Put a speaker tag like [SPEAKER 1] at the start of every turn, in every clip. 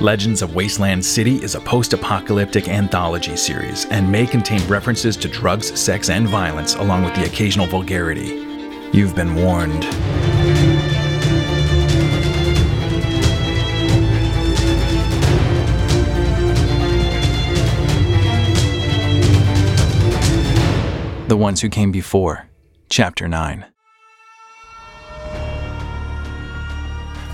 [SPEAKER 1] Legends of Wasteland City is a post apocalyptic anthology series and may contain references to drugs, sex, and violence, along with the occasional vulgarity. You've been warned. The Ones Who Came Before, Chapter 9.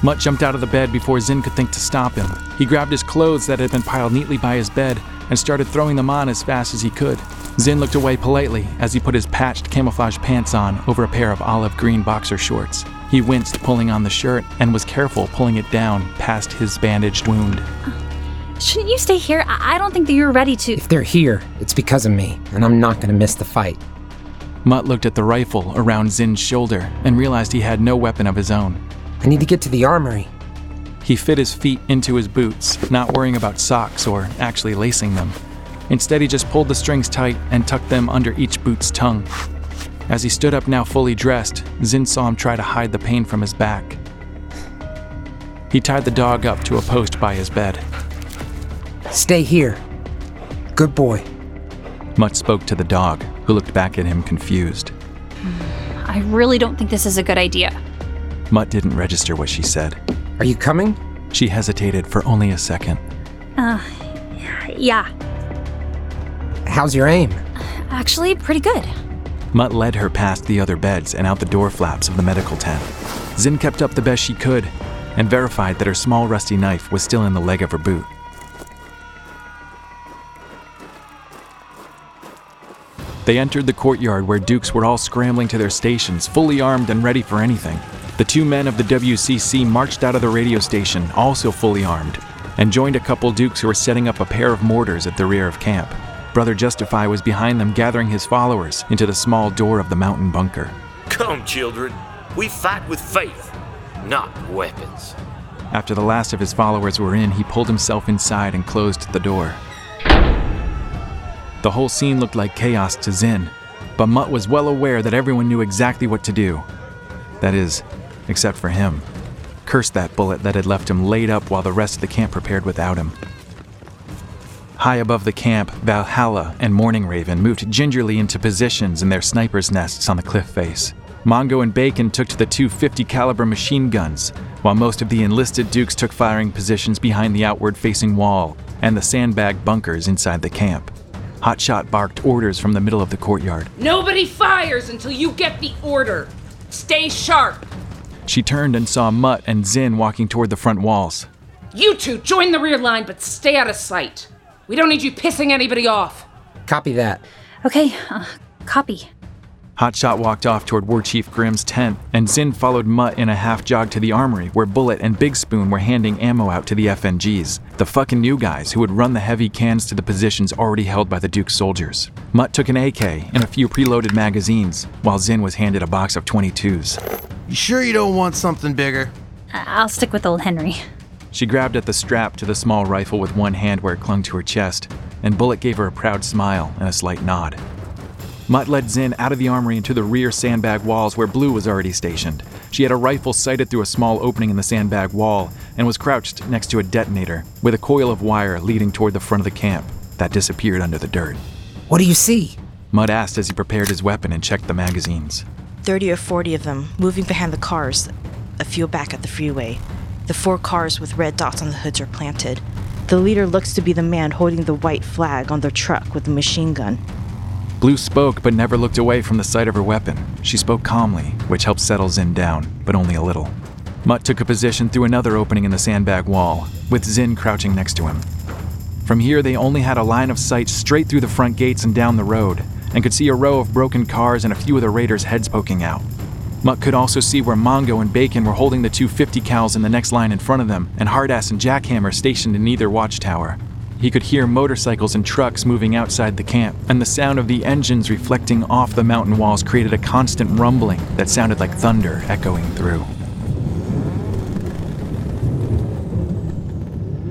[SPEAKER 1] Mutt jumped out of the bed before Zin could think to stop him. He grabbed his clothes that had been piled neatly by his bed and started throwing them on as fast as he could. Zin looked away politely as he put his patched camouflage pants on over a pair of olive green boxer shorts. He winced pulling on the shirt and was careful pulling it down past his bandaged wound.
[SPEAKER 2] Uh, shouldn't you stay here? I I don't think that you're ready to.
[SPEAKER 3] If they're here, it's because of me, and I'm not gonna miss the fight.
[SPEAKER 1] Mutt looked at the rifle around Zin's shoulder and realized he had no weapon of his own.
[SPEAKER 3] I need to get to the armory.
[SPEAKER 1] He fit his feet into his boots, not worrying about socks or actually lacing them. Instead, he just pulled the strings tight and tucked them under each boot's tongue. As he stood up, now fully dressed, Zin saw him try to hide the pain from his back. He tied the dog up to a post by his bed.
[SPEAKER 3] Stay here. Good boy.
[SPEAKER 1] Mutt spoke to the dog, who looked back at him confused.
[SPEAKER 2] Hmm, I really don't think this is a good idea.
[SPEAKER 1] Mutt didn't register what she said.
[SPEAKER 3] Are you coming?
[SPEAKER 1] She hesitated for only a second.
[SPEAKER 2] Uh, yeah,
[SPEAKER 3] How's your aim?
[SPEAKER 2] actually, pretty good.
[SPEAKER 1] Mutt led her past the other beds and out the door flaps of the medical tent. Zin kept up the best she could and verified that her small rusty knife was still in the leg of her boot. They entered the courtyard where Dukes were all scrambling to their stations, fully armed and ready for anything. The two men of the WCC marched out of the radio station, also fully armed, and joined a couple Dukes who were setting up a pair of mortars at the rear of camp. Brother Justify was behind them, gathering his followers into the small door of the mountain bunker.
[SPEAKER 4] Come, children. We fight with faith, not weapons.
[SPEAKER 1] After the last of his followers were in, he pulled himself inside and closed the door. The whole scene looked like chaos to Zin, but Mutt was well aware that everyone knew exactly what to do. That is, except for him. Curse that bullet that had left him laid up while the rest of the camp prepared without him. High above the camp, Valhalla and Morning Raven moved gingerly into positions in their snipers' nests on the cliff face. Mongo and Bacon took to the two 50 caliber machine guns, while most of the enlisted dukes took firing positions behind the outward facing wall and the sandbag bunkers inside the camp. Hotshot barked orders from the middle of the courtyard.
[SPEAKER 5] Nobody fires until you get the order. Stay sharp.
[SPEAKER 1] She turned and saw Mutt and Zin walking toward the front walls.
[SPEAKER 5] You two join the rear line, but stay out of sight. We don't need you pissing anybody off.
[SPEAKER 3] Copy that.
[SPEAKER 2] Okay, uh, copy.
[SPEAKER 1] Hotshot walked off toward War Chief Grimm's tent, and Zin followed Mutt in a half jog to the armory where Bullet and Big Spoon were handing ammo out to the FNGs, the fucking new guys who would run the heavy cans to the positions already held by the Duke's soldiers. Mutt took an AK and a few preloaded magazines, while Zin was handed a box of 22s.
[SPEAKER 6] You sure you don't want something bigger?
[SPEAKER 2] I'll stick with old Henry.
[SPEAKER 1] She grabbed at the strap to the small rifle with one hand where it clung to her chest, and Bullet gave her a proud smile and a slight nod. Mutt led Zin out of the armory into the rear sandbag walls where Blue was already stationed. She had a rifle sighted through a small opening in the sandbag wall and was crouched next to a detonator with a coil of wire leading toward the front of the camp that disappeared under the dirt.
[SPEAKER 3] What do you see?
[SPEAKER 1] Mutt asked as he prepared his weapon and checked the magazines.
[SPEAKER 7] 30 or 40 of them, moving behind the cars, a few back at the freeway. The four cars with red dots on the hoods are planted. The leader looks to be the man holding the white flag on the truck with the machine gun.
[SPEAKER 1] Blue spoke but never looked away from the sight of her weapon. She spoke calmly, which helped settle Zin down, but only a little. Mutt took a position through another opening in the sandbag wall, with Zin crouching next to him. From here, they only had a line of sight straight through the front gates and down the road, and could see a row of broken cars and a few of the raiders' heads poking out. Mutt could also see where Mongo and Bacon were holding the two 50 cals in the next line in front of them, and Hardass and Jackhammer stationed in either watchtower. He could hear motorcycles and trucks moving outside the camp, and the sound of the engines reflecting off the mountain walls created a constant rumbling that sounded like thunder echoing through.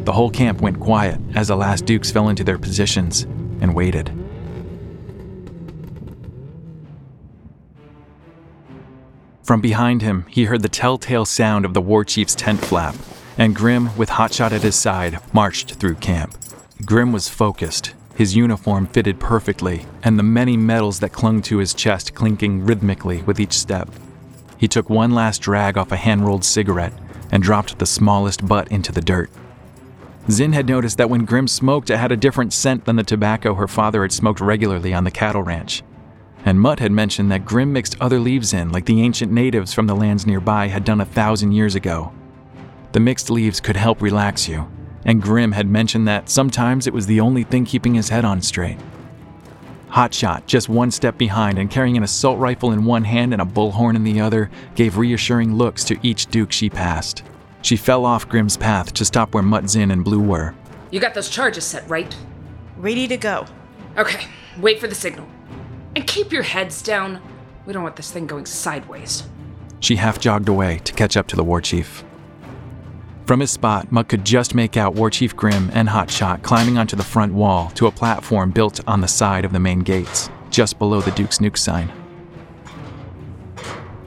[SPEAKER 1] The whole camp went quiet as the last Dukes fell into their positions and waited. From behind him, he heard the telltale sound of the war chief's tent flap, and Grimm, with Hotshot at his side, marched through camp. Grimm was focused. His uniform fitted perfectly, and the many medals that clung to his chest clinking rhythmically with each step. He took one last drag off a hand rolled cigarette and dropped the smallest butt into the dirt. Zin had noticed that when Grimm smoked, it had a different scent than the tobacco her father had smoked regularly on the cattle ranch. And Mutt had mentioned that Grimm mixed other leaves in, like the ancient natives from the lands nearby had done a thousand years ago. The mixed leaves could help relax you, and Grimm had mentioned that sometimes it was the only thing keeping his head on straight. Hotshot, just one step behind and carrying an assault rifle in one hand and a bullhorn in the other, gave reassuring looks to each Duke she passed. She fell off Grimm's path to stop where Mutt Zin and Blue were.
[SPEAKER 5] You got those charges set, right?
[SPEAKER 7] Ready to go.
[SPEAKER 5] Okay, wait for the signal. And keep your heads down. We don't want this thing going sideways.
[SPEAKER 1] She half jogged away to catch up to the war chief. From his spot, Mutt could just make out War Chief Grimm and Hotshot climbing onto the front wall to a platform built on the side of the main gates, just below the Duke's Nuke sign.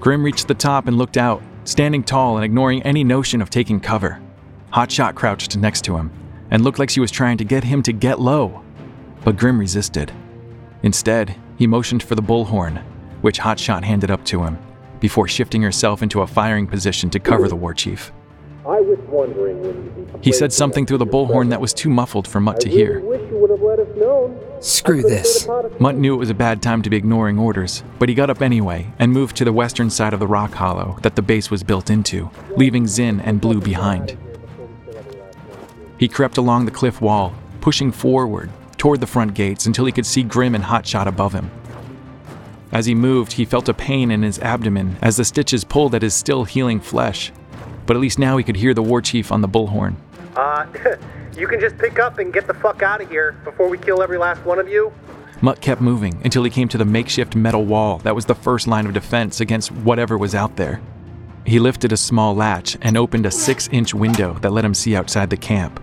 [SPEAKER 1] Grimm reached the top and looked out, standing tall and ignoring any notion of taking cover. Hotshot crouched next to him and looked like she was trying to get him to get low. But Grimm resisted. Instead, he motioned for the bullhorn, which Hotshot handed up to him, before shifting herself into a firing position to cover the war chief.
[SPEAKER 8] I was wondering when
[SPEAKER 1] He said something through the bullhorn that was too muffled for Mutt to hear.
[SPEAKER 8] wish you would have let us know.
[SPEAKER 3] Screw this.
[SPEAKER 1] Mutt knew it was a bad time to be ignoring orders, but he got up anyway and moved to the western side of the rock hollow that the base was built into, leaving Zin and Blue behind. He crept along the cliff wall, pushing forward toward the front gates until he could see Grimm and Hotshot above him. As he moved, he felt a pain in his abdomen as the stitches pulled at his still healing flesh. But at least now he could hear the war chief on the bullhorn.
[SPEAKER 9] Uh, you can just pick up and get the fuck out of here before we kill every last one of you.
[SPEAKER 1] Mutt kept moving until he came to the makeshift metal wall that was the first line of defense against whatever was out there. He lifted a small latch and opened a six inch window that let him see outside the camp.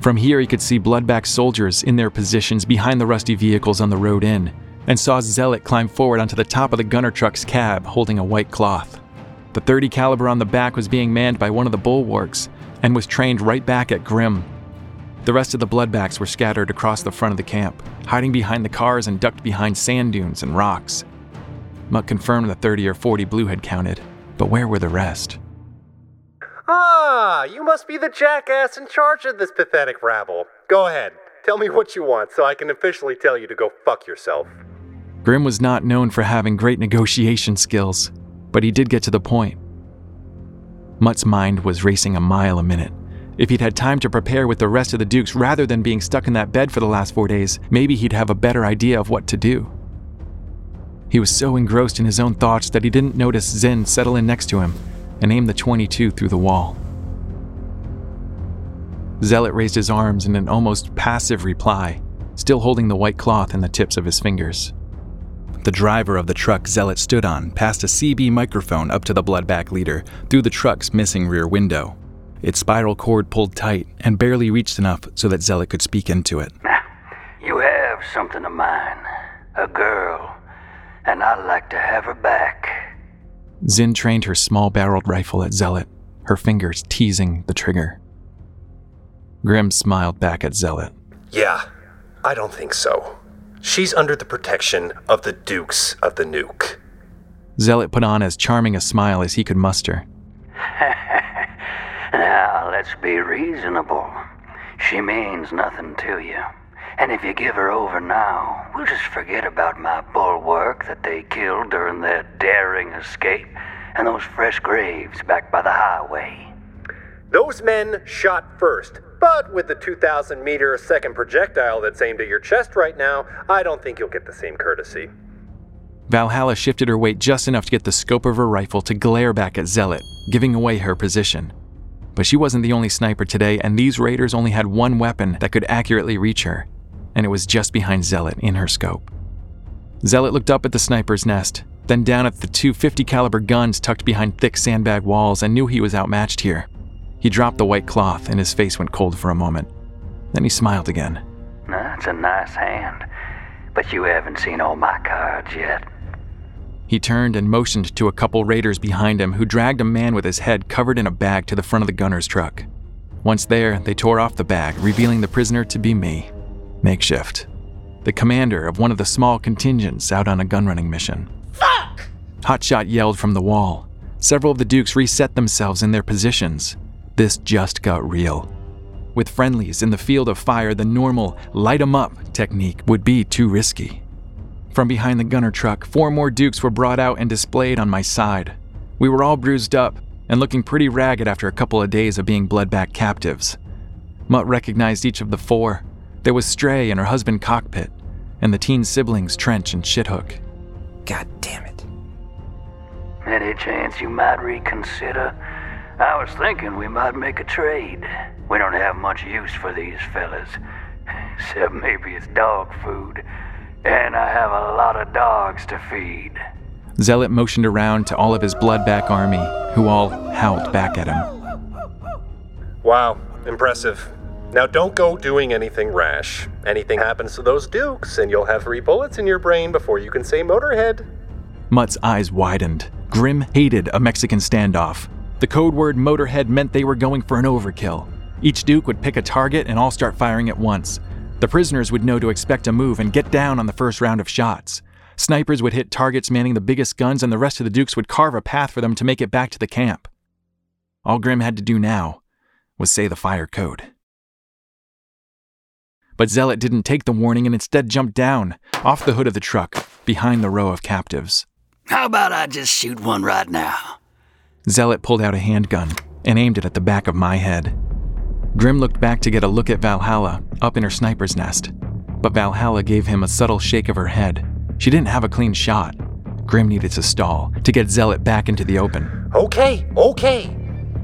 [SPEAKER 1] From here, he could see bloodback soldiers in their positions behind the rusty vehicles on the road in, and saw Zealot climb forward onto the top of the gunner truck's cab holding a white cloth. The 30 caliber on the back was being manned by one of the bulwarks and was trained right back at Grimm. The rest of the bloodbacks were scattered across the front of the camp, hiding behind the cars and ducked behind sand dunes and rocks. Mutt confirmed the 30 or 40 Blue had counted, but where were the rest?
[SPEAKER 9] Ah, you must be the jackass in charge of this pathetic rabble. Go ahead, tell me what you want so I can officially tell you to go fuck yourself.
[SPEAKER 1] Grimm was not known for having great negotiation skills, but he did get to the point. Mutt's mind was racing a mile a minute. If he'd had time to prepare with the rest of the Dukes rather than being stuck in that bed for the last four days, maybe he'd have a better idea of what to do. He was so engrossed in his own thoughts that he didn't notice Zin settle in next to him and aim the 22 through the wall. Zealot raised his arms in an almost passive reply, still holding the white cloth in the tips of his fingers. The driver of the truck Zealot stood on passed a CB microphone up to the bloodback leader through the truck's missing rear window. Its spiral cord pulled tight and barely reached enough so that Zealot could speak into it.
[SPEAKER 10] You have something of mine. A girl. And I'd like to have her back.
[SPEAKER 1] Zin trained her small barreled rifle at Zealot, her fingers teasing the trigger. Grimm smiled back at Zealot.
[SPEAKER 9] Yeah, I don't think so. She's under the protection of the Dukes of the Nuke.
[SPEAKER 1] Zealot put on as charming a smile as he could muster.
[SPEAKER 10] Now, let's be reasonable. She means nothing to you. And if you give her over now, we'll just forget about my bulwark that they killed during their daring escape and those fresh graves back by the highway.
[SPEAKER 9] Those men shot first, but with the 2,000 meter a second projectile that's aimed at your chest right now, I don't think you'll get the same courtesy.
[SPEAKER 1] Valhalla shifted her weight just enough to get the scope of her rifle to glare back at Zealot, giving away her position. But she wasn't the only sniper today, and these raiders only had one weapon that could accurately reach her, and it was just behind Zealot in her scope. Zealot looked up at the sniper's nest, then down at the two 50 caliber guns tucked behind thick sandbag walls and knew he was outmatched here. He dropped the white cloth and his face went cold for a moment. Then he smiled again.
[SPEAKER 10] That's a nice hand. But you haven't seen all my cards yet.
[SPEAKER 1] He turned and motioned to a couple raiders behind him who dragged a man with his head covered in a bag to the front of the gunner's truck. Once there, they tore off the bag, revealing the prisoner to be me, Makeshift, the commander of one of the small contingents out on a gunrunning mission.
[SPEAKER 5] Fuck!
[SPEAKER 1] Hotshot yelled from the wall. Several of the Dukes reset themselves in their positions. This just got real. With friendlies in the field of fire, the normal light 'em up technique would be too risky. From behind the gunner truck, four more Dukes were brought out and displayed on my side. We were all bruised up and looking pretty ragged after a couple of days of being bloodback captives. Mutt recognized each of the four. There was Stray and her husband Cockpit, and the teen siblings Trench and Shithook.
[SPEAKER 3] God damn it.
[SPEAKER 10] Any chance you might reconsider? I was thinking we might make a trade. We don't have much use for these fellas, except maybe it's dog food. And I have a lot of dogs to feed.
[SPEAKER 1] Zealot motioned around to all of his bloodback army, who all howled back at him.
[SPEAKER 9] Wow, impressive. Now don't go doing anything rash. Anything happens to those dukes, and you'll have three bullets in your brain before you can say Motorhead.
[SPEAKER 1] Mutt's eyes widened. Grimm hated a Mexican standoff. The code word Motorhead meant they were going for an overkill. Each Duke would pick a target and all start firing at once. The prisoners would know to expect a move and get down on the first round of shots. Snipers would hit targets manning the biggest guns, and the rest of the Dukes would carve a path for them to make it back to the camp. All Grimm had to do now was say the fire code. But Zealot didn't take the warning and instead jumped down, off the hood of the truck, behind the row of captives.
[SPEAKER 10] How about I just shoot one right now?
[SPEAKER 1] Zealot pulled out a handgun and aimed it at the back of my head. Grimm looked back to get a look at Valhalla up in her sniper's nest, but Valhalla gave him a subtle shake of her head. She didn't have a clean shot. Grimm needed to stall to get Zealot back into the open.
[SPEAKER 9] Okay, okay.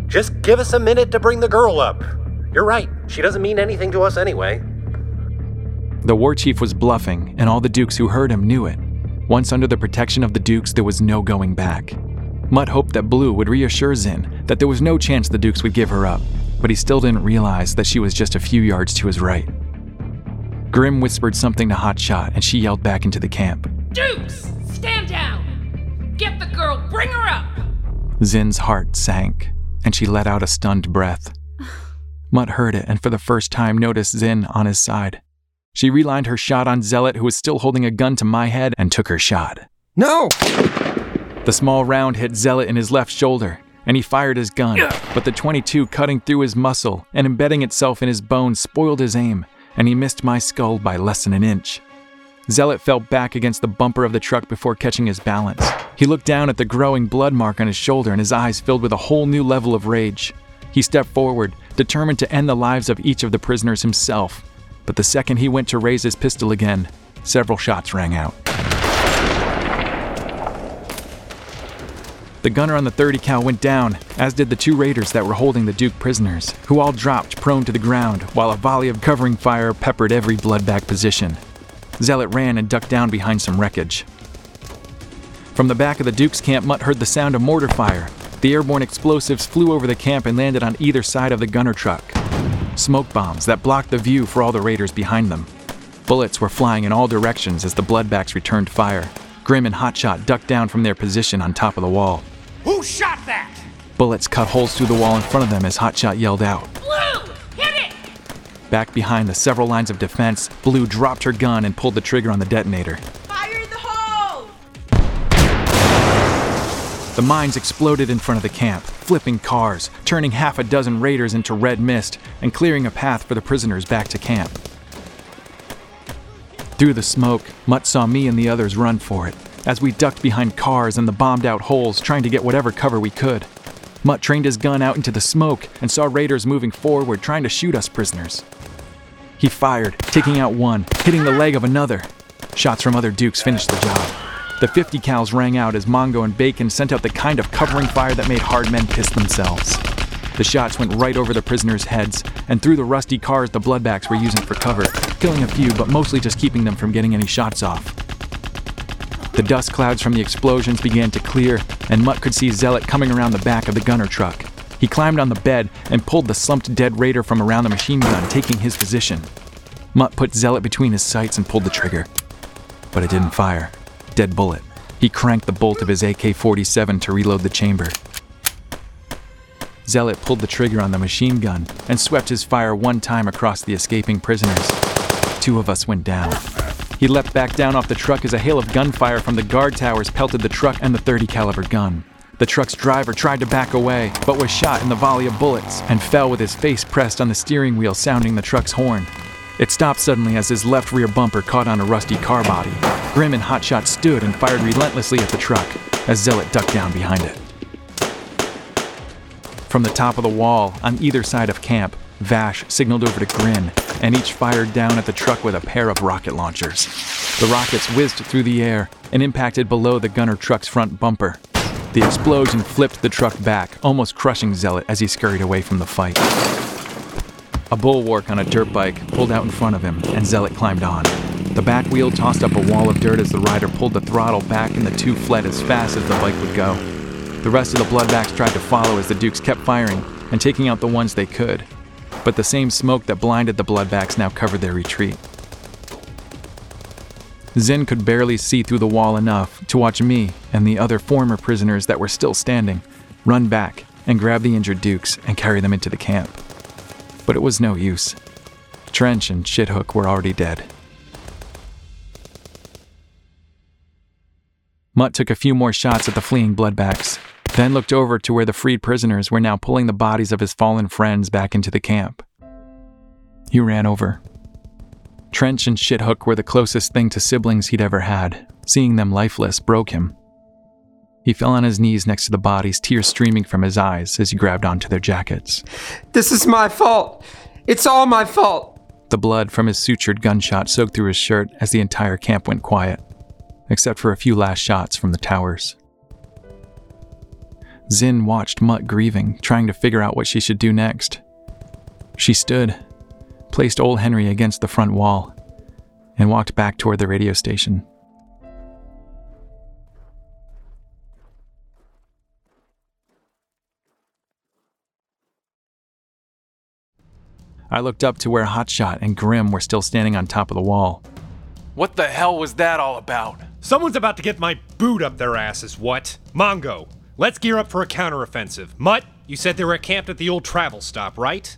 [SPEAKER 9] Just give us a minute to bring the girl up. You're right, she doesn't mean anything to us anyway.
[SPEAKER 1] The war chief was bluffing, and all the dukes who heard him knew it. Once under the protection of the dukes, there was no going back. Mutt hoped that Blue would reassure Zin that there was no chance the dukes would give her up, but he still didn't realize that she was just a few yards to his right. Grimm whispered something to Hotshot, and she yelled back into the camp.
[SPEAKER 5] Dukes, stand down! Get the girl, bring her up!
[SPEAKER 1] Zin's heart sank, and she let out a stunned breath. Mutt heard it and for the first time noticed Zin on his side. She relined her shot on Zealot, who was still holding a gun to my head, and took her shot.
[SPEAKER 3] No!
[SPEAKER 1] The small round hit Zealot in his left shoulder, and he fired his gun, but the 22 cutting through his muscle and embedding itself in his bone spoiled his aim, and he missed my skull by less than an inch. Zealot fell back against the bumper of the truck before catching his balance. He looked down at the growing blood mark on his shoulder, and his eyes filled with a whole new level of rage. He stepped forward, determined to end the lives of each of the prisoners himself. But the second he went to raise his pistol again, several shots rang out. The gunner on the 30 cal went down, as did the two raiders that were holding the Duke prisoners, who all dropped prone to the ground, while a volley of covering fire peppered every bloodback position. Zealot ran and ducked down behind some wreckage. From the back of the Duke's camp, Mutt heard the sound of mortar fire. The airborne explosives flew over the camp and landed on either side of the gunner truck. Smoke bombs that blocked the view for all the raiders behind them. Bullets were flying in all directions as the bloodbacks returned fire. Grimm and Hotshot ducked down from their position on top of the wall.
[SPEAKER 5] Who shot that?
[SPEAKER 1] Bullets cut holes through the wall in front of them as Hotshot yelled out.
[SPEAKER 5] Blue! Hit it!
[SPEAKER 1] Back behind the several lines of defense, Blue dropped her gun and pulled the trigger on the detonator.
[SPEAKER 5] Fire the hole!
[SPEAKER 1] The mines exploded in front of the camp, flipping cars, turning half a dozen raiders into red mist, and clearing a path for the prisoners back to camp. Through the smoke, Mutt saw me and the others run for it, as we ducked behind cars and the bombed out holes trying to get whatever cover we could. Mutt trained his gun out into the smoke and saw raiders moving forward trying to shoot us prisoners. He fired, taking out one, hitting the leg of another. Shots from other Dukes finished the job. The 50 cals rang out as Mongo and Bacon sent out the kind of covering fire that made hard men piss themselves. The shots went right over the prisoners' heads and through the rusty cars the bloodbacks were using for cover, killing a few but mostly just keeping them from getting any shots off. The dust clouds from the explosions began to clear, and Mutt could see Zealot coming around the back of the gunner truck. He climbed on the bed and pulled the slumped dead raider from around the machine gun, taking his position. Mutt put Zealot between his sights and pulled the trigger. But it didn't fire. Dead bullet. He cranked the bolt of his AK 47 to reload the chamber. Zealot pulled the trigger on the machine gun and swept his fire one time across the escaping prisoners. Two of us went down. He leapt back down off the truck as a hail of gunfire from the guard towers pelted the truck and the 30 caliber gun. The truck's driver tried to back away, but was shot in the volley of bullets and fell with his face pressed on the steering wheel, sounding the truck's horn. It stopped suddenly as his left rear bumper caught on a rusty car body. Grimm and Hotshot stood and fired relentlessly at the truck as Zealot ducked down behind it. From the top of the wall, on either side of camp, Vash signaled over to Grin, and each fired down at the truck with a pair of rocket launchers. The rockets whizzed through the air and impacted below the gunner truck's front bumper. The explosion flipped the truck back, almost crushing Zealot as he scurried away from the fight. A bulwark on a dirt bike pulled out in front of him, and Zealot climbed on. The back wheel tossed up a wall of dirt as the rider pulled the throttle back, and the two fled as fast as the bike would go. The rest of the bloodbacks tried to follow as the Dukes kept firing and taking out the ones they could, but the same smoke that blinded the bloodbacks now covered their retreat. Zin could barely see through the wall enough to watch me and the other former prisoners that were still standing run back and grab the injured Dukes and carry them into the camp. But it was no use. Trench and Shithook were already dead. Mutt took a few more shots at the fleeing bloodbacks, then looked over to where the freed prisoners were now pulling the bodies of his fallen friends back into the camp. He ran over. Trench and Shithook were the closest thing to siblings he'd ever had. Seeing them lifeless broke him. He fell on his knees next to the bodies, tears streaming from his eyes as he grabbed onto their jackets.
[SPEAKER 3] This is my fault. It's all my fault.
[SPEAKER 1] The blood from his sutured gunshot soaked through his shirt as the entire camp went quiet, except for a few last shots from the towers. Zin watched Mutt grieving, trying to figure out what she should do next. She stood, placed old Henry against the front wall, and walked back toward the radio station. I looked up to where Hotshot and Grimm were still standing on top of the wall.
[SPEAKER 11] What the hell was that all about?
[SPEAKER 12] Someone's about to get my boot up their asses, what? Mongo, let's gear up for a counteroffensive. Mutt, you said they were camped at the old travel stop, right?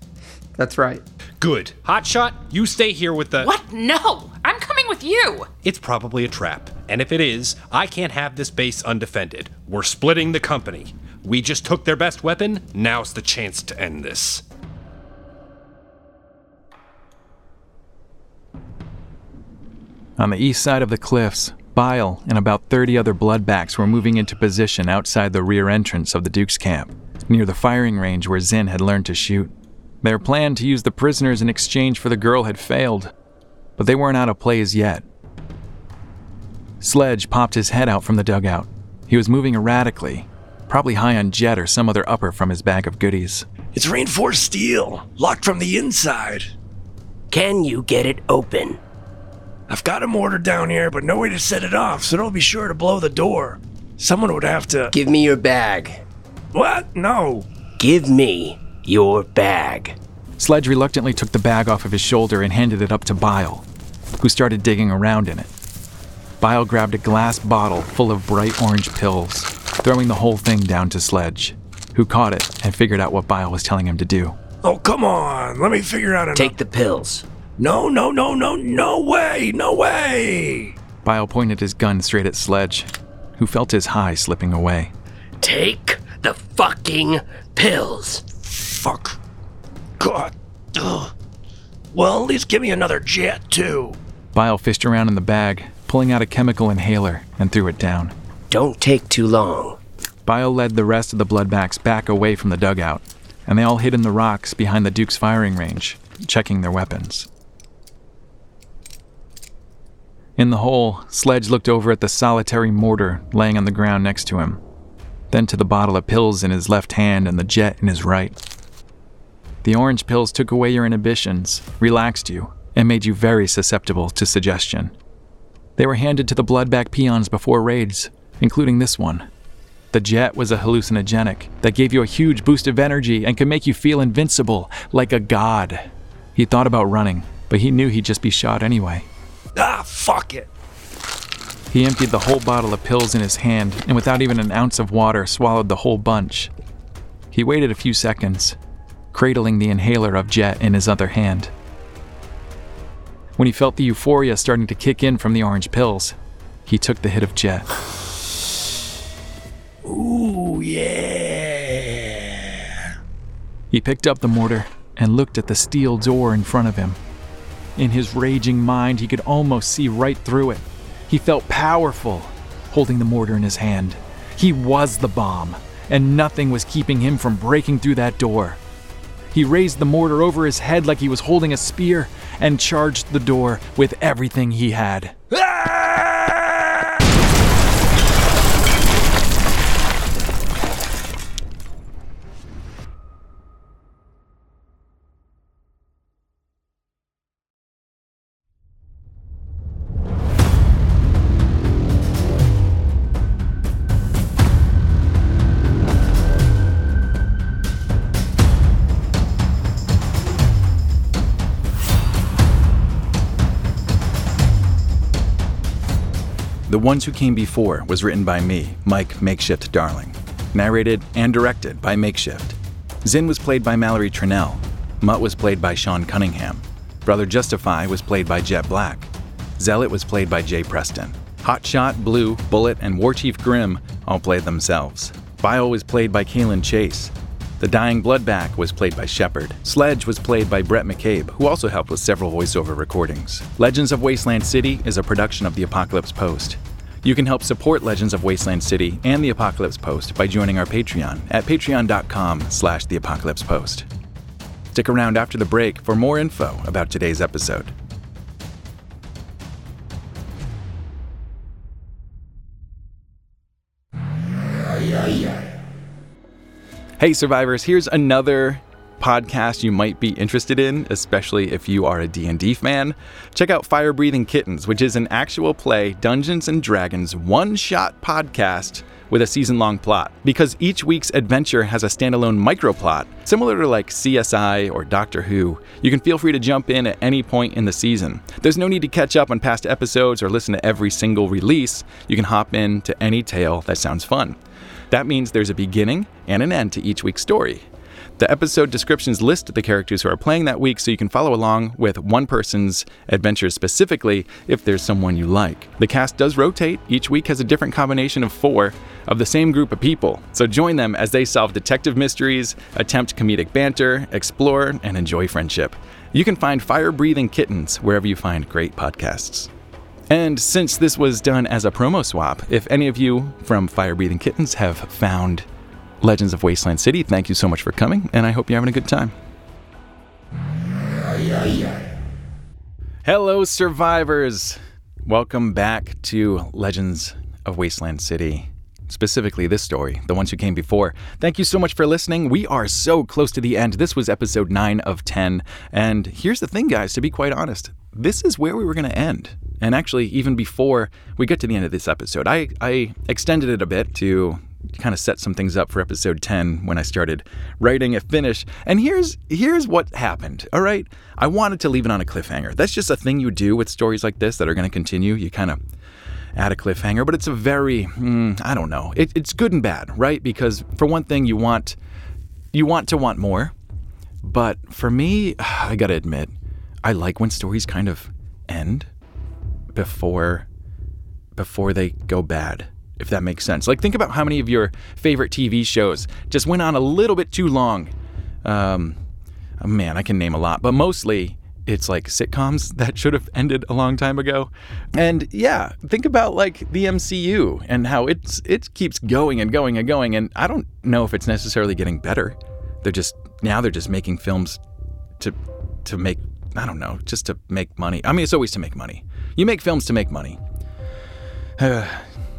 [SPEAKER 3] That's right.
[SPEAKER 12] Good. Hotshot, you stay here with the.
[SPEAKER 5] What? No! I'm coming with you!
[SPEAKER 12] It's probably a trap. And if it is, I can't have this base undefended. We're splitting the company. We just took their best weapon, now's the chance to end this.
[SPEAKER 1] On the east side of the cliffs, Bile and about 30 other bloodbacks were moving into position outside the rear entrance of the Duke's camp, near the firing range where Zin had learned to shoot. Their plan to use the prisoners in exchange for the girl had failed, but they weren't out of plays yet. Sledge popped his head out from the dugout. He was moving erratically, probably high on jet or some other upper from his bag of goodies.
[SPEAKER 13] It's reinforced steel, locked from the inside.
[SPEAKER 14] Can you get it open?
[SPEAKER 13] I've got a mortar down here, but no way to set it off, so don't be sure to blow the door. Someone would have to.
[SPEAKER 14] Give me your bag.
[SPEAKER 13] What? No.
[SPEAKER 14] Give me your bag.
[SPEAKER 1] Sledge reluctantly took the bag off of his shoulder and handed it up to Bile, who started digging around in it. Bile grabbed a glass bottle full of bright orange pills, throwing the whole thing down to Sledge, who caught it and figured out what Bile was telling him to do.
[SPEAKER 13] Oh, come on. Let me figure out enough.
[SPEAKER 14] Take the pills.
[SPEAKER 13] No, no, no, no, no way, no way.
[SPEAKER 1] Bile pointed his gun straight at Sledge, who felt his high slipping away.
[SPEAKER 14] Take the fucking pills.
[SPEAKER 13] Fuck. God. Ugh. Well, at least give me another jet, too.
[SPEAKER 1] Bile fished around in the bag, pulling out a chemical inhaler, and threw it down.
[SPEAKER 14] Don't take too long.
[SPEAKER 1] Bile led the rest of the bloodbacks back away from the dugout, and they all hid in the rocks behind the Duke's firing range, checking their weapons. In the hole, Sledge looked over at the solitary mortar laying on the ground next to him, then to the bottle of pills in his left hand and the jet in his right. The orange pills took away your inhibitions, relaxed you, and made you very susceptible to suggestion. They were handed to the bloodback peons before raids, including this one. The jet was a hallucinogenic that gave you a huge boost of energy and could make you feel invincible, like a god. He thought about running, but he knew he'd just be shot anyway.
[SPEAKER 13] Ah, fuck it.
[SPEAKER 1] He emptied the whole bottle of pills in his hand and, without even an ounce of water, swallowed the whole bunch. He waited a few seconds, cradling the inhaler of Jet in his other hand. When he felt the euphoria starting to kick in from the orange pills, he took the hit of Jet.
[SPEAKER 13] Ooh, yeah.
[SPEAKER 1] He picked up the mortar and looked at the steel door in front of him. In his raging mind, he could almost see right through it. He felt powerful, holding the mortar in his hand. He was the bomb, and nothing was keeping him from breaking through that door. He raised the mortar over his head like he was holding a spear and charged the door with everything he had. The Ones Who Came Before was written by me, Mike Makeshift Darling. Narrated and directed by Makeshift. Zin was played by Mallory Trunnell. Mutt was played by Sean Cunningham. Brother Justify was played by Jhett Black. Zealot was played by Jay Preston. Hotshot, Blue, Bullet, and War Chief Grimm all played themselves. Bile was played by Kalen Chase. The Dying Bloodback was played by Shepherd. Sledge was played by Brett McCabe, who also helped with several voiceover recordings. Legends of Wasteland City is a production of The Apocalypse Post. You can help support Legends of Wasteland City and The Apocalypse Post by joining our Patreon at patreon.com slash The Apocalypse Post. Stick around after the break for more info about today's episode. Hey survivors, here's another podcast you might be interested in, especially if you are a D&D fan. Check out Fire Breathing Kittens, which is an actual play Dungeons and Dragons one-shot podcast with a season-long plot. Because each week's adventure has a standalone microplot, similar to like CSI or Doctor Who, you can feel free to jump in at any point in the season. There's no need to catch up on past episodes or listen to every single release. You can hop in to any tale that sounds fun. That means there's a beginning and an end to each week's story. The episode descriptions list the characters who are playing that week so you can follow along with one person's adventures specifically if there's someone you like. The cast does rotate, each week has a different combination of four of the same group of people, so join them as they solve detective mysteries, attempt comedic banter, explore, and enjoy friendship. You can find Fire Breathing Kittens wherever you find great podcasts. And since this was done as a promo swap, if any of you from Fire Breathing Kittens have found Legends of Wasteland City, thank you so much for coming, and I hope you're having a good time. Hello, survivors! Welcome back to Legends of Wasteland City. Specifically, this story, the ones who came before. Thank you so much for listening. We are so close to the end. This was episode 9 of 10. And here's the thing, guys, to be quite honest, this is where we were going to end. And actually, even before we get to the end of this episode, I, I extended it a bit to kind of set some things up for episode 10 when I started writing a finish. And here's here's what happened. All right? I wanted to leave it on a cliffhanger. That's just a thing you do with stories like this that are going to continue. You kind of add a cliffhanger, but it's a very mm, I don't know. It, it's good and bad, right? Because for one thing you want you want to want more. But for me, I got to admit, I like when stories kind of end before before they go bad if that makes sense. Like, think about how many of your favorite TV shows just went on a little bit too long. Um, oh man, I can name a lot, but mostly it's like sitcoms that should have ended a long time ago. And yeah, think about like the MCU and how it's it keeps going and going and going. And I don't know if it's necessarily getting better. They're just now they're just making films to to make I don't know, just to make money. I mean, it's always to make money. You make films to make money.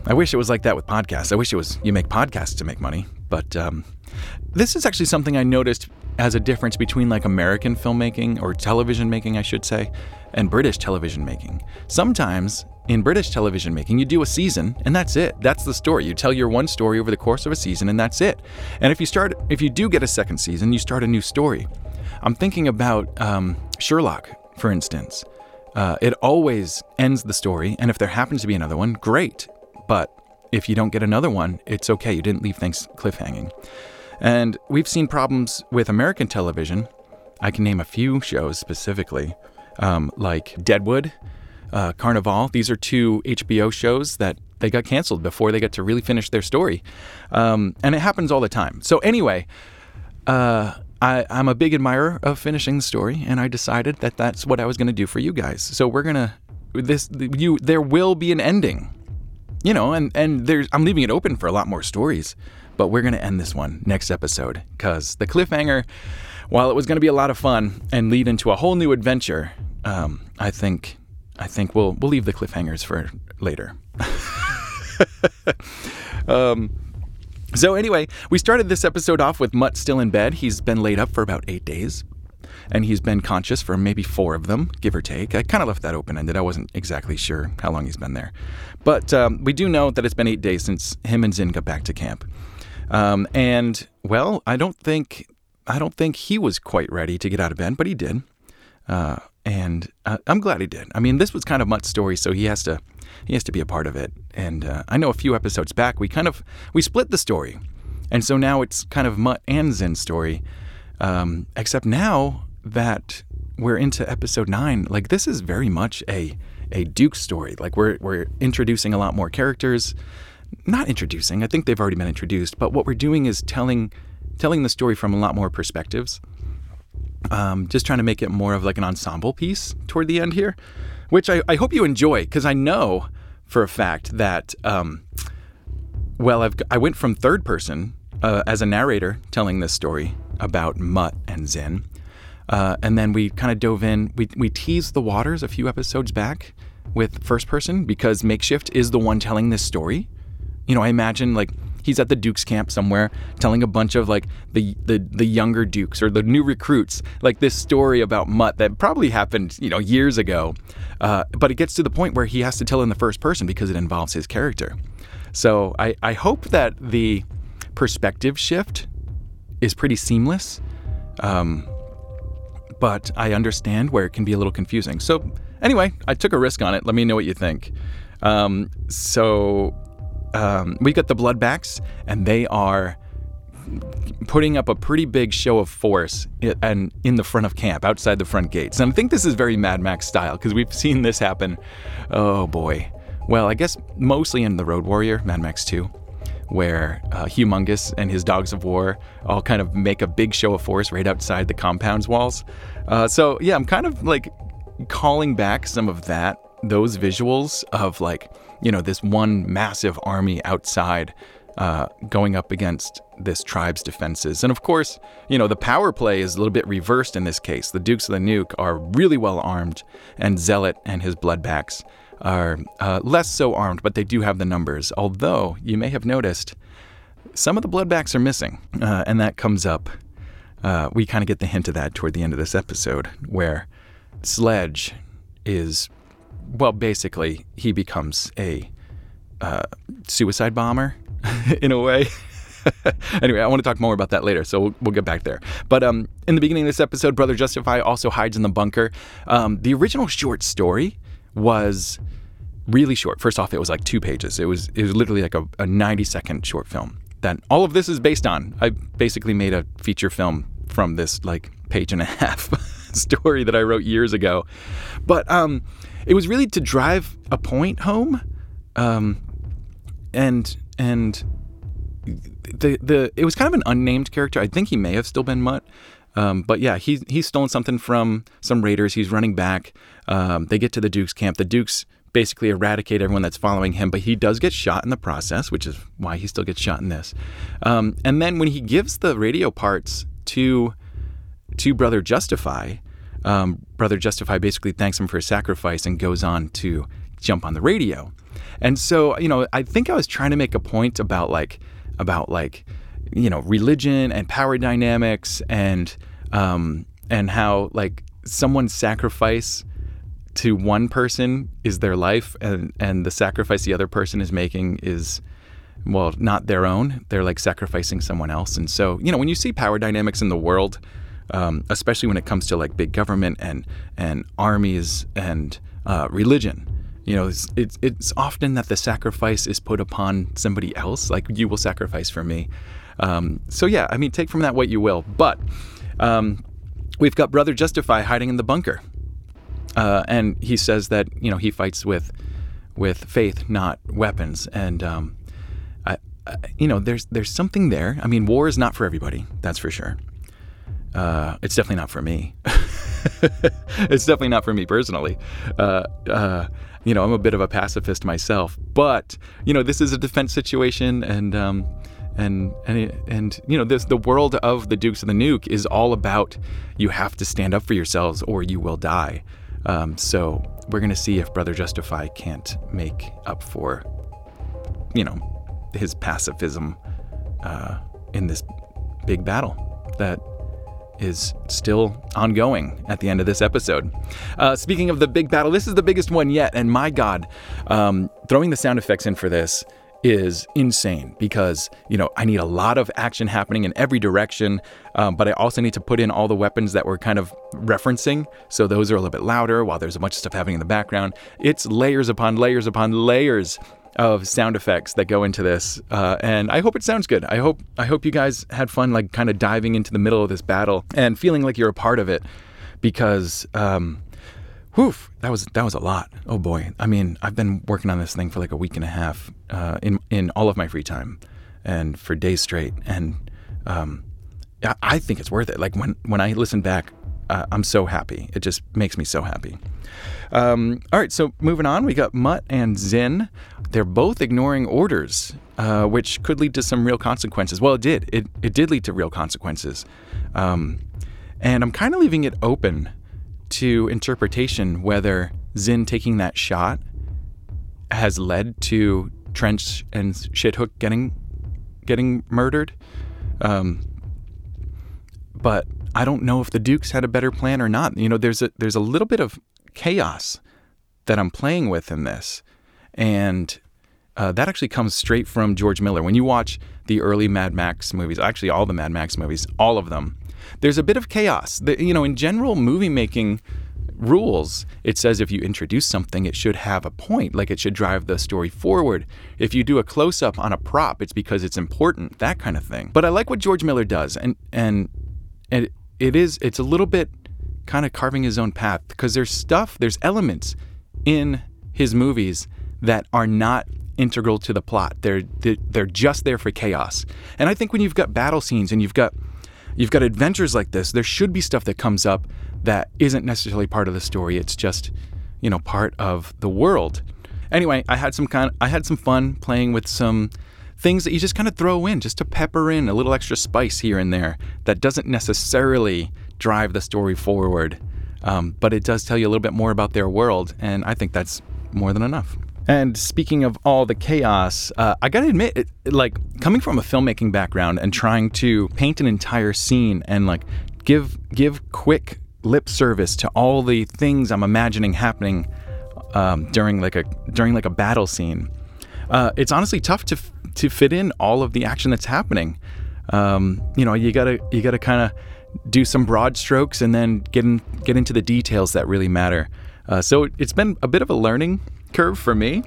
[SPEAKER 1] I wish it was like that with podcasts. I wish it was you make podcasts to make money. But um, this is actually something I noticed as a difference between like American filmmaking or television making, I should say, and British television making. Sometimes in British television making, you do a season and that's it. That's the story. You tell your one story over the course of a season and that's it. And if you start, if you do get a second season, you start a new story. I'm thinking about um, Sherlock, for instance. Uh, it always ends the story, and if there happens to be another one, great. But if you don't get another one, it's okay. You didn't leave things cliffhanging. And we've seen problems with American television. I can name a few shows specifically, um, like Deadwood, uh, Carnivàle. These are two HBO shows that they got canceled before they got to really finish their story. Um, and it happens all the time. So, anyway, uh, I, I'm a big admirer of finishing the story, and I decided that that's what I was going to do for you guys. So, we're going to. This you there will be an ending you know, and and there's I'm leaving it open for a lot more stories, but we're gonna end this one next episode because the cliffhanger, while it was gonna be a lot of fun and lead into a whole new adventure, um, I think I think we'll we'll leave the cliffhangers for later. um, so anyway, we started this episode off with Mutt still in bed. He's been laid up for about eight days and he's been conscious for maybe four of them, give or take. I kind of left that open ended. I wasn't exactly sure how long he's been there. But um, we do know that it's been eight days since him and Zin got back to camp. Um, and, well, I don't think. I don't think he was quite ready to get out of bed, but he did. Uh, and uh, I'm glad he did. I mean, this was kind of Mutt's story, so he has to he has to be a part of it. And uh, I know a few episodes back we kind of we split the story, and so now it's kind of Mutt and Zin's story. Um, except now that we're into episode nine, like this is very much a a Duke story. Like we're we're introducing a lot more characters. Not introducing, I think they've already been introduced, but what we're doing is telling telling the story from a lot more perspectives. Um, just trying to make it more of like an ensemble piece toward the end here, which I, I hope you enjoy because I know for a fact that um, well I've I went from third person uh, as a narrator telling this story about Mutt and Zin uh, and then we kind of dove in. We, we teased the waters a few episodes back with first person because Makeshift is the one telling this story. You know, I imagine like he's at the Dukes camp somewhere telling a bunch of like the, the the younger Dukes or the new recruits like this story about Mutt that probably happened you know years ago, uh, but it gets to the point where he has to tell in the first person because it involves his character. So I I hope that the perspective shift is pretty seamless. Um, but I understand where it can be a little confusing. So, anyway, I took a risk on it. Let me know what you think. Um, so, um, we got the Bloodbacks, and they are putting up a pretty big show of force and in the front of camp, outside the front gates. And I think this is very Mad Max style because we've seen this happen. Oh boy. Well, I guess mostly in the Road Warrior, Mad Max 2 where uh, Humungus and his dogs of war all kind of make a big show of force right outside the compound's walls. Uh, so yeah, I'm kind of like calling back some of that, those visuals of like, you know, this one massive army outside uh, going up against this tribe's defenses. And of course, you know, the power play is a little bit reversed in this case. The Dukes of the Nuke are really well armed, and Zealot and his bloodbacks are uh, less so armed, but they do have the numbers. Although you may have noticed some of the bloodbacks are missing, uh, and that comes up. Uh, we kind of get the hint of that toward the end of this episode, where Sledge is, well, basically he becomes a uh, suicide bomber in a way. anyway, I want to talk more about that later, so we'll, we'll get back there. But um, in the beginning of this episode, Brother Justify also hides in the bunker. Um, the original short story was really short. First off, it was like two pages. It was it was literally like a, a 90 second short film that all of this is based on. I basically made a feature film from this like page and a half story that I wrote years ago. But um, it was really to drive a point home, um, and and the the it was kind of an unnamed character. I think he may have still been Mutt. Um, but yeah, he's he's stolen something from some raiders. He's running back. Um, they get to the Duke's camp. The Dukes basically eradicate everyone that's following him, but he does get shot in the process, which is why he still gets shot in this. Um, and then when he gives the radio parts to to Brother Justify, um, Brother Justify basically thanks him for his sacrifice and goes on to jump on the radio. And so, you know, I think I was trying to make a point about like about like you know religion and power dynamics and um, and how like someone's sacrifice to one person is their life and and the sacrifice the other person is making is well not their own they're like sacrificing someone else and so you know when you see power dynamics in the world um, especially when it comes to like big government and and armies and uh, religion. You know, it's, it's it's often that the sacrifice is put upon somebody else. Like you will sacrifice for me. Um, so yeah, I mean, take from that what you will. But um, we've got Brother Justify hiding in the bunker, uh, and he says that you know he fights with with faith, not weapons. And um, I, I, you know, there's there's something there. I mean, war is not for everybody. That's for sure. Uh, it's definitely not for me. it's definitely not for me personally. Uh, uh, you know, I'm a bit of a pacifist myself, but you know, this is a defense situation, and um, and and and you know, this the world of the Dukes of the Nuke is all about you have to stand up for yourselves or you will die. Um, so we're gonna see if Brother Justify can't make up for, you know, his pacifism uh, in this big battle that is still ongoing at the end of this episode. Uh, speaking of the big battle, this is the biggest one yet, and my God, um, throwing the sound effects in for this is insane because you know I need a lot of action happening in every direction, um, but I also need to put in all the weapons that we're kind of referencing. So those are a little bit louder while there's a bunch of stuff happening in the background. It's layers upon layers upon layers of sound effects that go into this, uh, and I hope it sounds good. I hope I hope you guys had fun, like kind of diving into the middle of this battle and feeling like you're a part of it, because, um, whew, that was that was a lot. Oh boy, I mean, I've been working on this thing for like a week and a half uh, in in all of my free time, and for days straight, and um, I, I think it's worth it. Like when when I listen back, uh, I'm so happy. It just makes me so happy. Um, all right, so moving on, we got Mutt and Zin. They're both ignoring orders, uh, which could lead to some real consequences. Well, it did. It, it did lead to real consequences. Um, and I'm kind of leaving it open to interpretation whether Zin taking that shot has led to Trench and Shithook getting getting murdered. Um, but I don't know if the Dukes had a better plan or not. You know, there's a there's a little bit of chaos that I'm playing with in this. And uh, that actually comes straight from George Miller. When you watch the early Mad Max movies, actually all the Mad Max movies, all of them, there's a bit of chaos. The, you know, in general movie making rules, it says if you introduce something, it should have a point, like it should drive the story forward. If you do a close up on a prop, it's because it's important, that kind of thing. But I like what George Miller does, and and and it is it's a little bit kind of carving his own path because there's stuff, there's elements in his movies that are not integral to the plot. They're they're just there for chaos. And I think when you've got battle scenes and you've got you've got adventures like this, there should be stuff that comes up that isn't necessarily part of the story. It's just, you know, part of the world. Anyway, I had some kind I had some fun playing with some things that you just kind of throw in just to pepper in a little extra spice here and there that doesn't necessarily drive the story forward. Um, but it does tell you a little bit more about their world, and I think that's more than enough. And speaking of all the chaos, uh, I gotta admit, it, like coming from a filmmaking background and trying to paint an entire scene and like give give quick lip service to all the things I'm imagining happening um, during like a during like a battle scene, uh, it's honestly tough to to fit in all of the action that's happening. Um, you know, you gotta you gotta kind of do some broad strokes and then get in, get into the details that really matter. Uh, so it's been a bit of a learning curve for me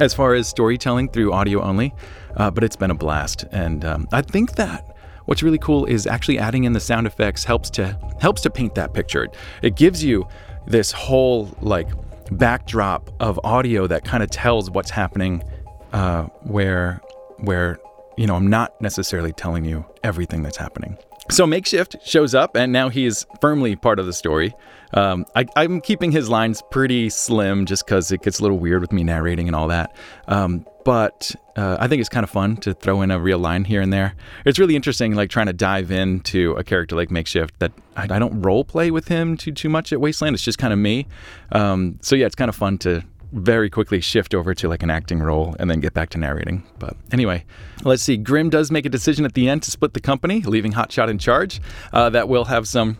[SPEAKER 1] as far as storytelling through audio only, uh, but it's been a blast. And um, I think that what's really cool is actually adding in the sound effects helps to helps to paint that picture. It gives you this whole like backdrop of audio that kind of tells what's happening uh, where where you know I'm not necessarily telling you everything that's happening. So Makeshift shows up, and now he is firmly part of the story. Um, I, am keeping his lines pretty slim just because it gets a little weird with me narrating and all that. Um, but uh, I think it's kind of fun to throw in a real line here and there. It's really interesting, like trying to dive into a character like Makeshift that I, I don't role play with him too too much at Wasteland. It's just kind of me. Um, so yeah, it's kind of fun to very quickly shift over to like an acting role and then get back to narrating. But anyway, let's see. Grimm does make a decision at the end to split the company, leaving Hotshot in charge. Uh, that will have some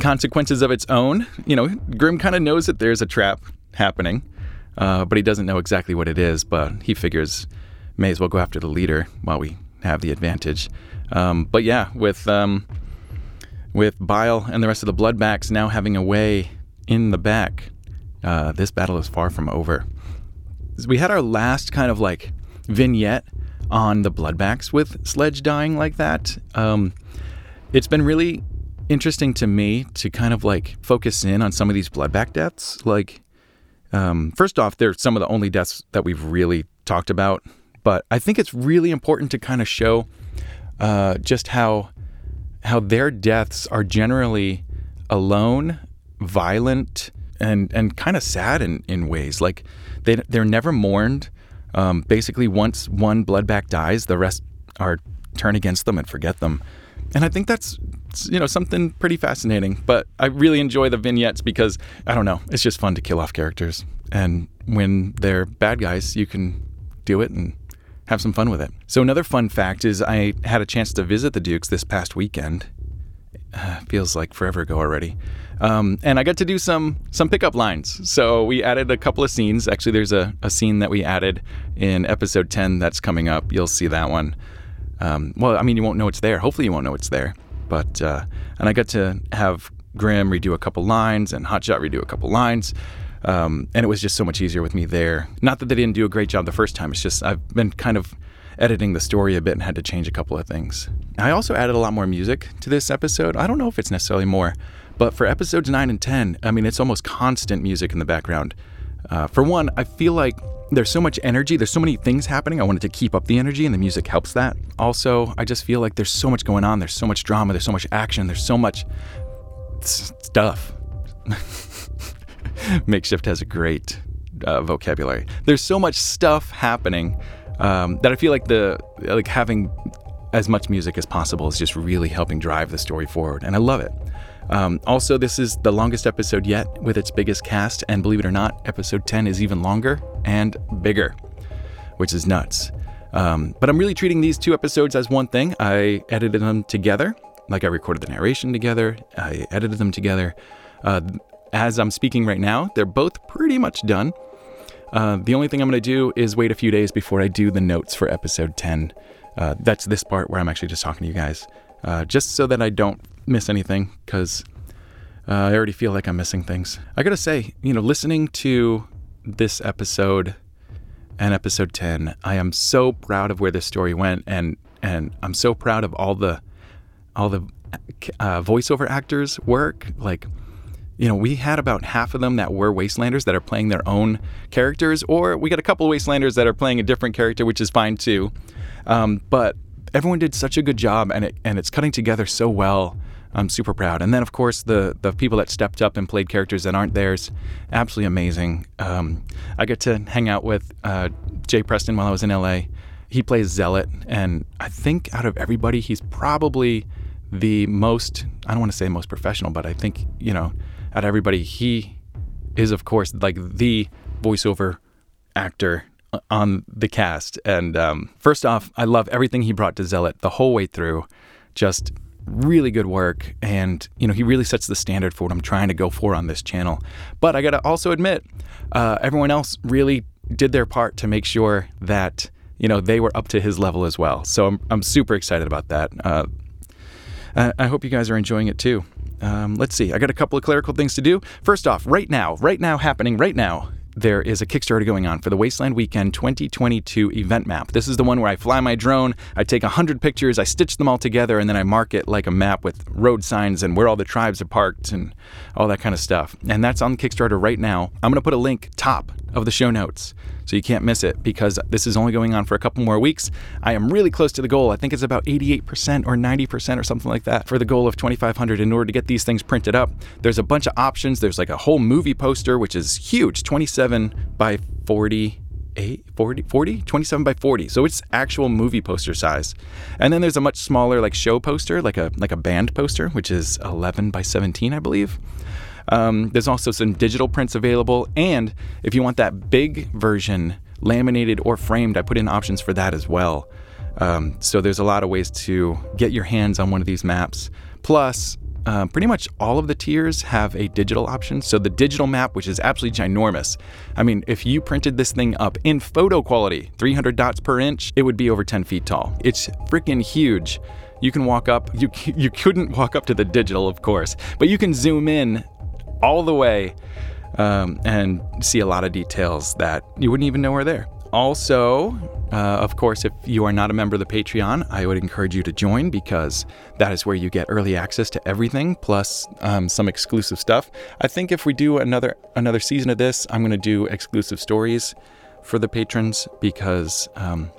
[SPEAKER 1] consequences of its own. You know, Grimm kind of knows that there's a trap happening, uh, but he doesn't know exactly what it is. But he figures may as well go after the leader while we have the advantage. Um, but yeah, with um, With Bile and the rest of the Bloodbacks now having a way in the back, uh, this battle is far from over. We had our last kind of like vignette on the Bloodbacks with Sledge dying like that. Um, it's been really interesting to me to kind of like focus in on some of these Bloodback deaths. Like, um, first off, they're some of the only deaths that we've really talked about, but I think it's really important to kind of show uh, just how how their deaths are generally alone, violent, and and kind of sad in, in ways. Like they they're never mourned. Um, basically, once one bloodback dies, the rest are turn against them and forget them. And I think that's you know something pretty fascinating. But I really enjoy the vignettes because I don't know, it's just fun to kill off characters. And when they're bad guys, you can do it and have some fun with it. So another fun fact is I had a chance to visit the Dukes this past weekend. Uh, feels like forever ago already. Um, and I got to do some some pickup lines. So we added a couple of scenes. Actually, there's a, a scene that we added in episode 10 that's coming up. You'll see that one. Um, well, I mean, you won't know it's there. Hopefully, you won't know it's there. But uh, and I got to have Grimm redo a couple lines and Hotshot redo a couple lines. Um, and it was just so much easier with me there. Not that they didn't do a great job the first time. It's just I've been kind of editing the story a bit and had to change a couple of things. I also added a lot more music to this episode. I don't know if it's necessarily more, but for episodes 9 and 10, I mean, it's almost constant music in the background. Uh, for one, I feel like there's so much energy, there's so many things happening. I wanted to keep up the energy, and the music helps that. Also, I just feel like there's so much going on, there's so much drama, there's so much action, there's so much stuff. Makeshift has a great uh, vocabulary. There's so much stuff happening um, that I feel like the like having as much music as possible is just really helping drive the story forward, and I love it. Um, also, this is the longest episode yet with its biggest cast, and believe it or not, episode 10 is even longer and bigger, which is nuts. Um, but I'm really treating these two episodes as one thing. I edited them together, like I recorded the narration together, I edited them together. Uh, as I'm speaking right now, they're both pretty much done. Uh, the only thing I'm going to do is wait a few days before I do the notes for episode 10. Uh, that's this part where I'm actually just talking to you guys, uh, just so that I don't miss anything, because uh, I already feel like I'm missing things. I gotta say, you know, listening to this episode and episode 10, I am so proud of where this story went, and and I'm so proud of all the all the uh, voiceover actors' work, like you know, we had about half of them that were Wastelanders that are playing their own characters, or we got a couple of Wastelanders that are playing a different character, which is fine too. Um, but everyone did such a good job, and it and it's cutting together so well. I'm super proud. And then, of course, the the people that stepped up and played characters that aren't theirs, absolutely amazing. Um, I get to hang out with uh, Jay Preston while I was in LA. He plays Zealot, and I think out of everybody, he's probably the most. I don't want to say most professional, but I think you know out of everybody, he is, of course, like the voiceover actor on the cast. And um, first off, I love everything he brought to Zealot the whole way through. Just really good work. And, you know, he really sets the standard for what I'm trying to go for on this channel. But I got to also admit, uh, everyone else really did their part to make sure that, you know, they were up to his level as well. So I'm, I'm super excited about that. Uh, I hope you guys are enjoying it too. Um, let's see. I got a couple of clerical things to do. First off, right now, right now, happening right now, there is a Kickstarter going on for the Wasteland Weekend 2022 event map. This is the one where I fly my drone, I take 100 pictures, I stitch them all together, and then I mark it like a map with road signs and where all the tribes are parked and all that kind of stuff. And that's on Kickstarter right now. I'm going to put a link top of the show notes so you can't miss it because this is only going on for a couple more weeks. I am really close to the goal. I think it's about 88% or 90% or something like that for the goal of 2500 in order to get these things printed up. There's a bunch of options. There's like a whole movie poster which is huge, 27 by 40 8 40 40 27 by 40 so it's actual movie poster size and then there's a much smaller like show poster like a like a band poster which is 11 by 17 i believe um, there's also some digital prints available. And if you want that big version, laminated or framed, I put in options for that as well. Um, so there's a lot of ways to get your hands on one of these maps. Plus, uh, pretty much all of the tiers have a digital option. So the digital map, which is absolutely ginormous. I mean, if you printed this thing up in photo quality, 300 dots per inch, it would be over 10 feet tall. It's freaking huge. You can walk up. You you couldn't walk up to the digital, of course, but you can zoom in all the way um, and see a lot of details that you wouldn't even know are there. Also, uh, of course, if you are not a member of the Patreon, I would encourage you to join because that is where you get early access to everything, plus um, some exclusive stuff. I think if we do another another season of this, I'm going to do exclusive stories for the patrons because, um,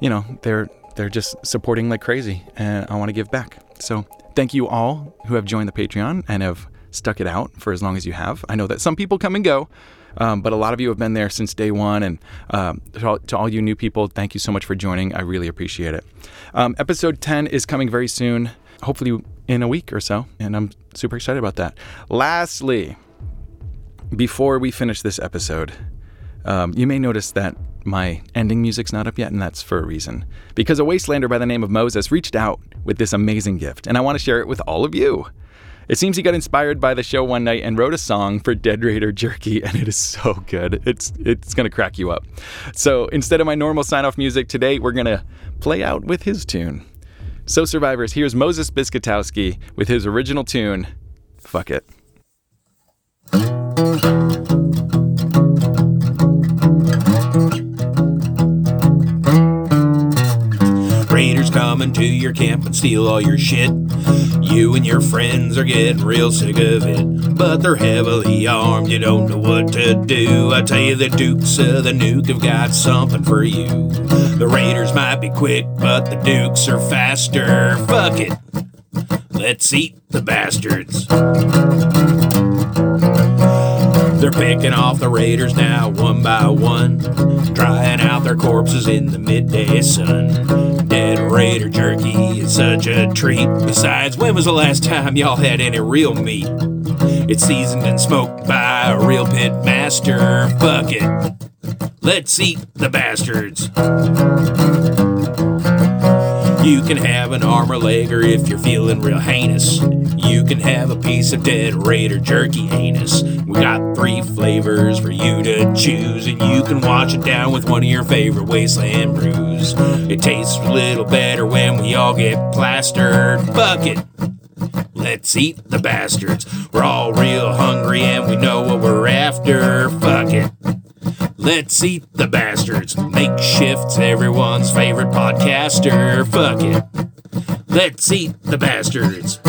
[SPEAKER 1] you know, they're they're just supporting like crazy, and I want to give back. So thank you all who have joined the Patreon and have stuck it out for as long as you have. I know that some people come and go. Um, but a lot of you have been there since day one. And um, to, all, to, all, you new people, thank you so much for joining. I really appreciate it. Um, episode 10 is coming very soon, hopefully in a week or so. And I'm super excited about that. Lastly, before we finish this episode, um, you may notice that my ending music's not up yet, and that's for a reason. Because a wastelander by the name of Moses reached out with this amazing gift, and I want to share it with all of you. It seems he got inspired by the show one night and wrote a song for Dead Raider Jerky, and it is so good. It's it's gonna crack you up. So instead of my normal sign-off music today, we're gonna play out with his tune. So survivors, here's Moses Biscuitowski with his original tune, Fuck It.
[SPEAKER 15] Raiders coming to your camp and steal all your shit. You and your friends are getting real sick of it, but they're heavily armed, you don't know what to do. I tell you, the Dukes of the Nuke have got something for you. The Raiders might be quick, but the Dukes are faster. Fuck it. Let's eat the bastards. They're picking off the Raiders now one by one, drying out their corpses in the midday sun. Raider jerky is such a treat. Besides, when was the last time y'all had any real meat? It's seasoned and smoked by a real pit master. Fuck it. Let's eat the bastards. You can have an armor legger if you're feeling real heinous. You can have a piece of dead raider jerky anus. We got three flavors for you to choose, and you can wash it down with one of your favorite wasteland brews. It tastes a little better when we all get plastered. Fuck it. Let's eat the bastards. We're all real hungry and we know what we're after. Fuck it. Let's eat the bastards. Makeshift's everyone's favorite podcaster. Fuck it. Let's eat the bastards.